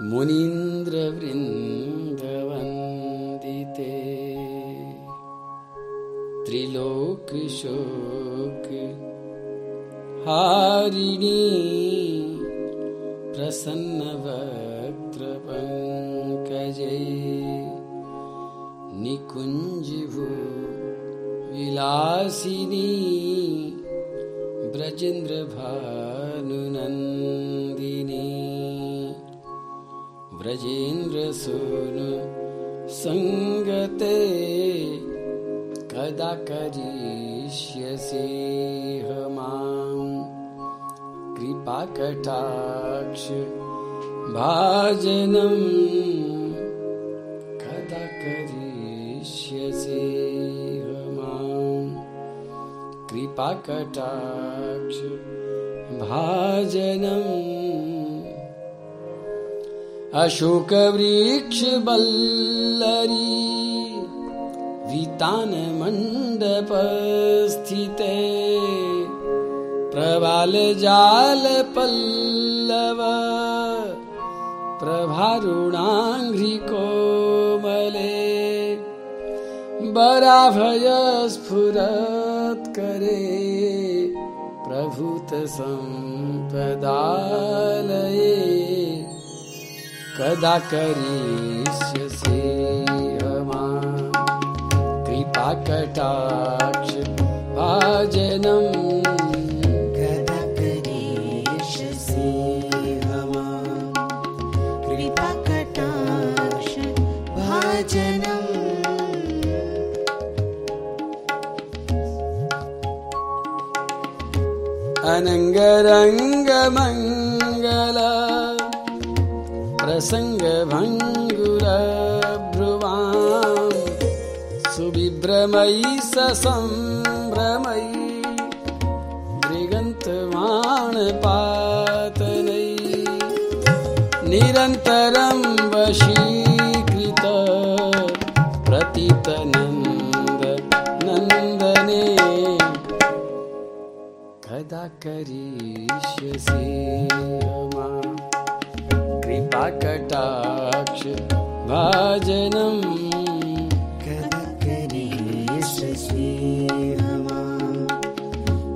मुनीन्द्रवृन्दवन्दिते। त्रिलोकशोक हारिणी प्रसन्नवक्त्रपङ्कजे निकुञ्जभू विलासिनी ब्रजेन्द्रभानुनन्दिनी ब्रजेन्द्रसूनु सङ्गते कदा करिष्यसि मां। कृपाकटाक्ष भाजनम् कदा करिष्यसि मां। कृपाकटाक्ष भाजनम् अशोकवृक्षबल्लरी वितानमण्डपस्थिते प्रबालजालपल्लव प्रभारुणाङ्घ्रिकोमले बराभयस्फुरत्करे प्रभूतसम्पदालये कदा करिष्यसि मा कृपाकटाक्ष भाजनम्। कदा करिष्यसि मा कृपाकटाक्ष भाजनम्। अनङ्गरङ्गमङ्गला प्रसङ्गभङ्गुरभ्रुवाम् सुविभ्रमयि ससम्भ्रमयि मृगन्तमाणपातनै निरन्तरं वशीकृत प्रतीतनन्द नन्दने। कदा करिष्यसि मा कृपाकटाक्ष भाजनम्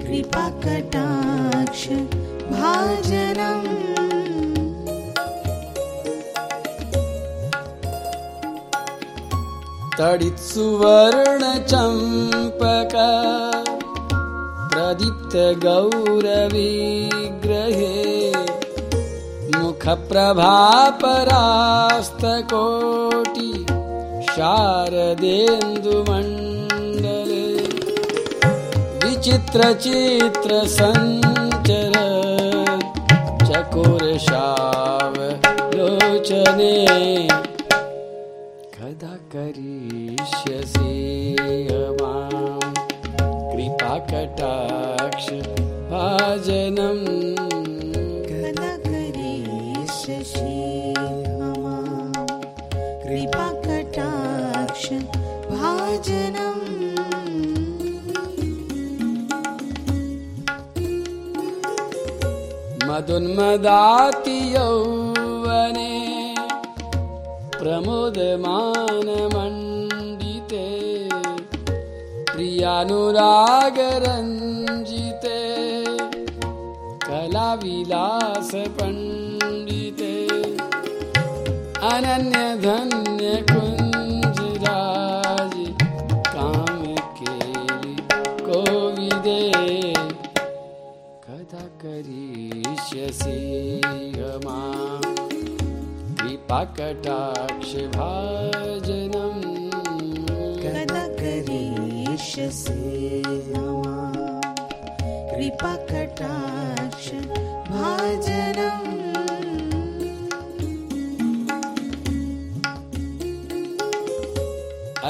कृपाकटाक्ष भाजनम् तडित्सुवर्णचम्पक प्रदीप्तगौरविग्रहे मुखप्रभापरास्तकोटि शारदेन्दुमण्डले विचित्रचित्रसञ्चर चकोरशावलोचने कदा करिष्यसि मां। कृपाकटाक्ष भाजनम् कृपाकटाक्ष भाजनम्। मदुन्मदाति यौवने प्रमोदमानमण्डिते प्रियानुरागरञ्जिते कलाविलासपण्डिते अनन्यधन्यकुञ्जराज कामकेलि कोविदे। कदा करिष्यसि मा कृपाकटाक्ष भाजनम् कदा करिष्यसि मा कृपाकटाक्ष भाजनम्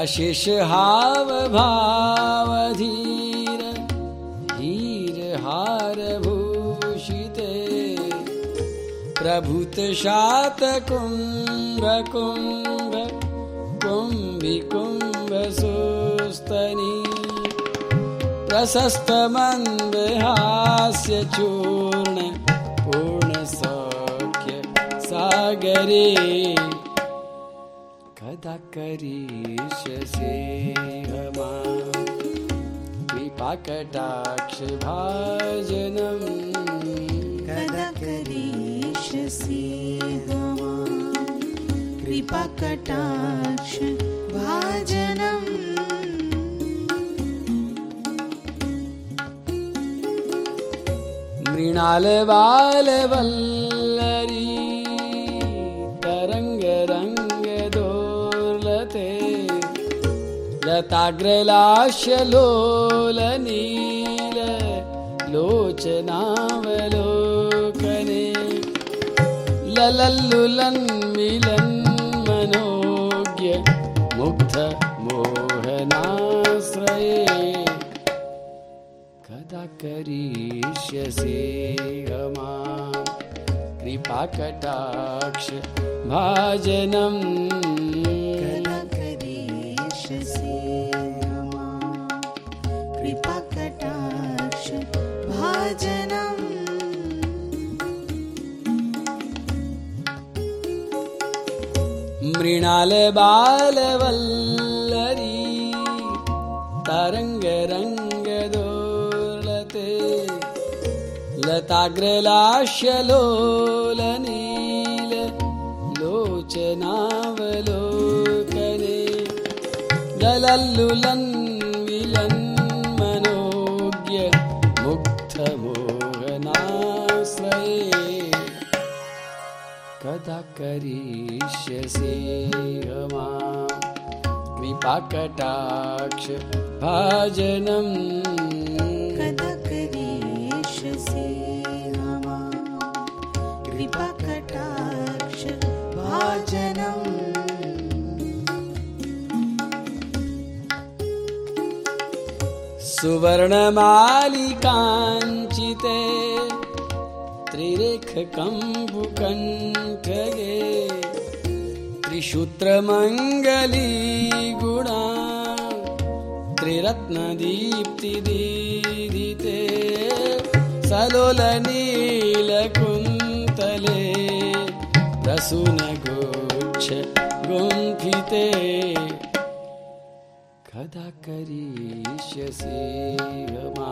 अशेषहावभावधीर हीरहारभूषिते प्रभूतशातकुम्भकुम्भ कुम्भिकुम्भसुस्तनी प्रशस्तमन्दहास्यचूर्ण पूर्णसौख्य सा सागरे कदा करिष्यसे हमा कृपाकटाक्षभाजनम् कदा करिष्यसि मम कृपाकटाक्ष लताग्रलास्यलोलनील लोचनावलोकने ललल्लुलन्मिलन् मनोज्ञ मुग्ध मोहनाश्रये कदा करिष्यसे हमा। कृपाकटाक्ष भाजनम् मृणालबालवल्लरी तरङ्गरङ्गदोलते लताग्रलास्यलोलनील लोचनावलोकने ललल्लुलन्विलन्मनोज्ञ कदा करिष्यसे हमा कृपाकटाक्ष भाजनम्। कदा करिष्यसि मम कृपाकटाक्ष भाजनम्। सुवर्णमालिकाञ्चिते त्रिरेखकम्बुकण्ठगे त्रिशूत्रमङ्गलीगुणा त्रिरत्नदीप्तिदीदिते सलोलनीलकुन्तले प्रसूनगोक्ष गुम्फिते कदा करिष्यसे हमा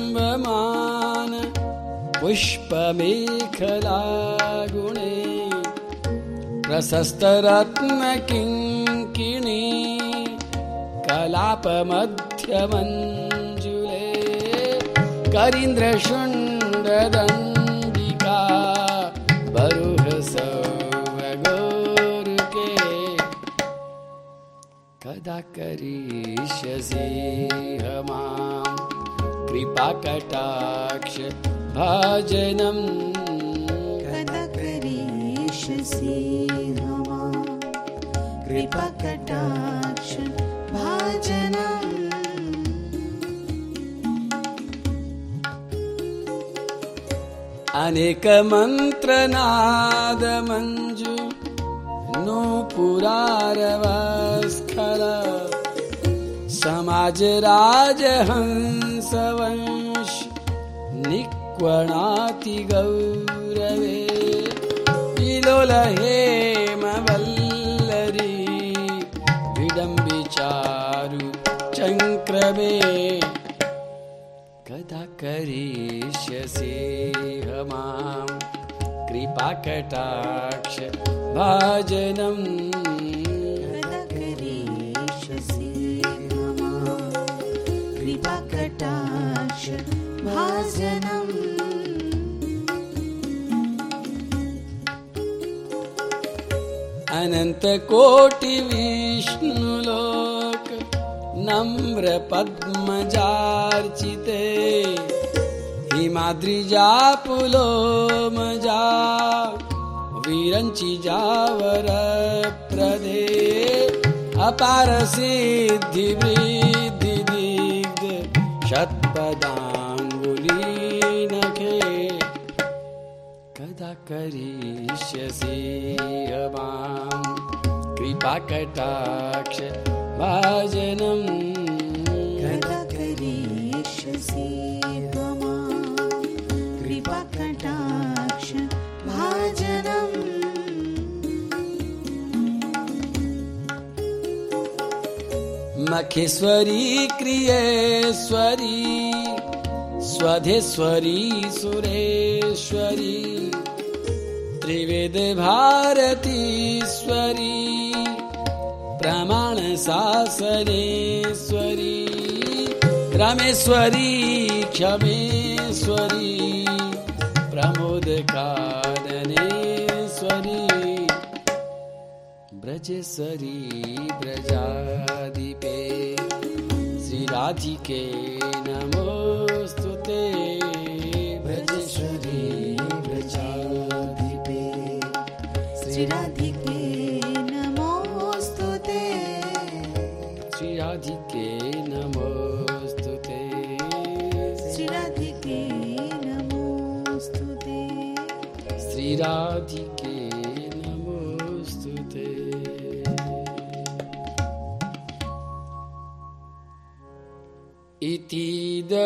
कृपाकटाक्ष भाजनम् अनेकमन्त्रनादमञ्जु नितम्बबिम्बलम्बमान पुष्पमेखलागुणे प्रशस्तरत्नकिङ्किणी कलापमध्यमञ्जुले करीन्द्रशुण्डदण्डिका बरुहसौवगोरुके कदा करिष्यसि हमा कृपाकटाक्ष भाजनम्। करिष्यसि मम कृपाकटाक्ष भाजनम्। अनेकमन्त्रनादमञ्जु समाजराजहंसवंश निक्वणातिगौरवे विलोलहेमवल्लरी विडम्बिचारु चङ्क्रमे कदा करिष्यसि हमां कृपाकटाक्ष भाजनम् भाजनम् अनन्तकोटिविष्णुलोक नम्रपद्मजार्चिते हिमाद्रिजापुलोमजा विरञ्चिजावरप्रदे अपारसिद्धिवृद्धिदिग् शत् करिष्यसि मां कृपाकटाक्ष भाजनम्। कदा करिष्यसि त्वमां कृपाकटाक्ष भाजनम्। मखेश्वरी क्रियेश्वरी स्वधेश्वरी सुरेश्वरी त्रिवेद भारतीश्वरी प्रमाण शासनेश्वरी रमेश्वरी क्षमेश्वरी प्रमोद काननेश्वरी ब्रजेश्वरी ब्रजाधिपे श्रीराधिके नमोऽस्तु ते श्रीराधिके नमोऽस्तु ते श्रीराधिके नमोऽस्तु ते श्रीराधिके नमोऽस्तु ते श्रीराधिके नमोऽस्तु ते इतीदमद्भुतस्तवम्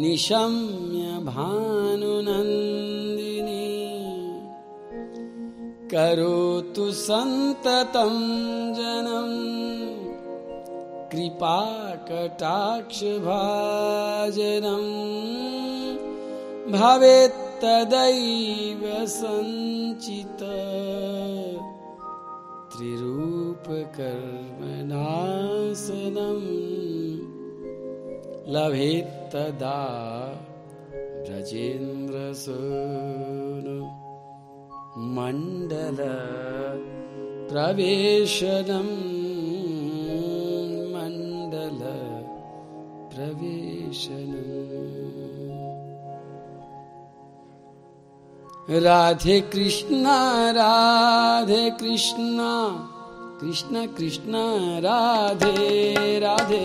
निशम्य भानुनन्दिनी। करोतु सन्ततं जनम्। कृपाकटाक्षभाजनम्। भवेत्तदैव सञ्चित त्रिरूपकर्मनाशनम् लभेत्तदा ब्रजेन्द्रसूनु मण्डल प्रवेशनम् मण्डल प्रवेशनम् राधे कृष्ण राधे कृष्ण कृष्ण कृष्ण राधे राधे।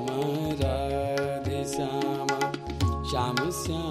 श्याम श्याम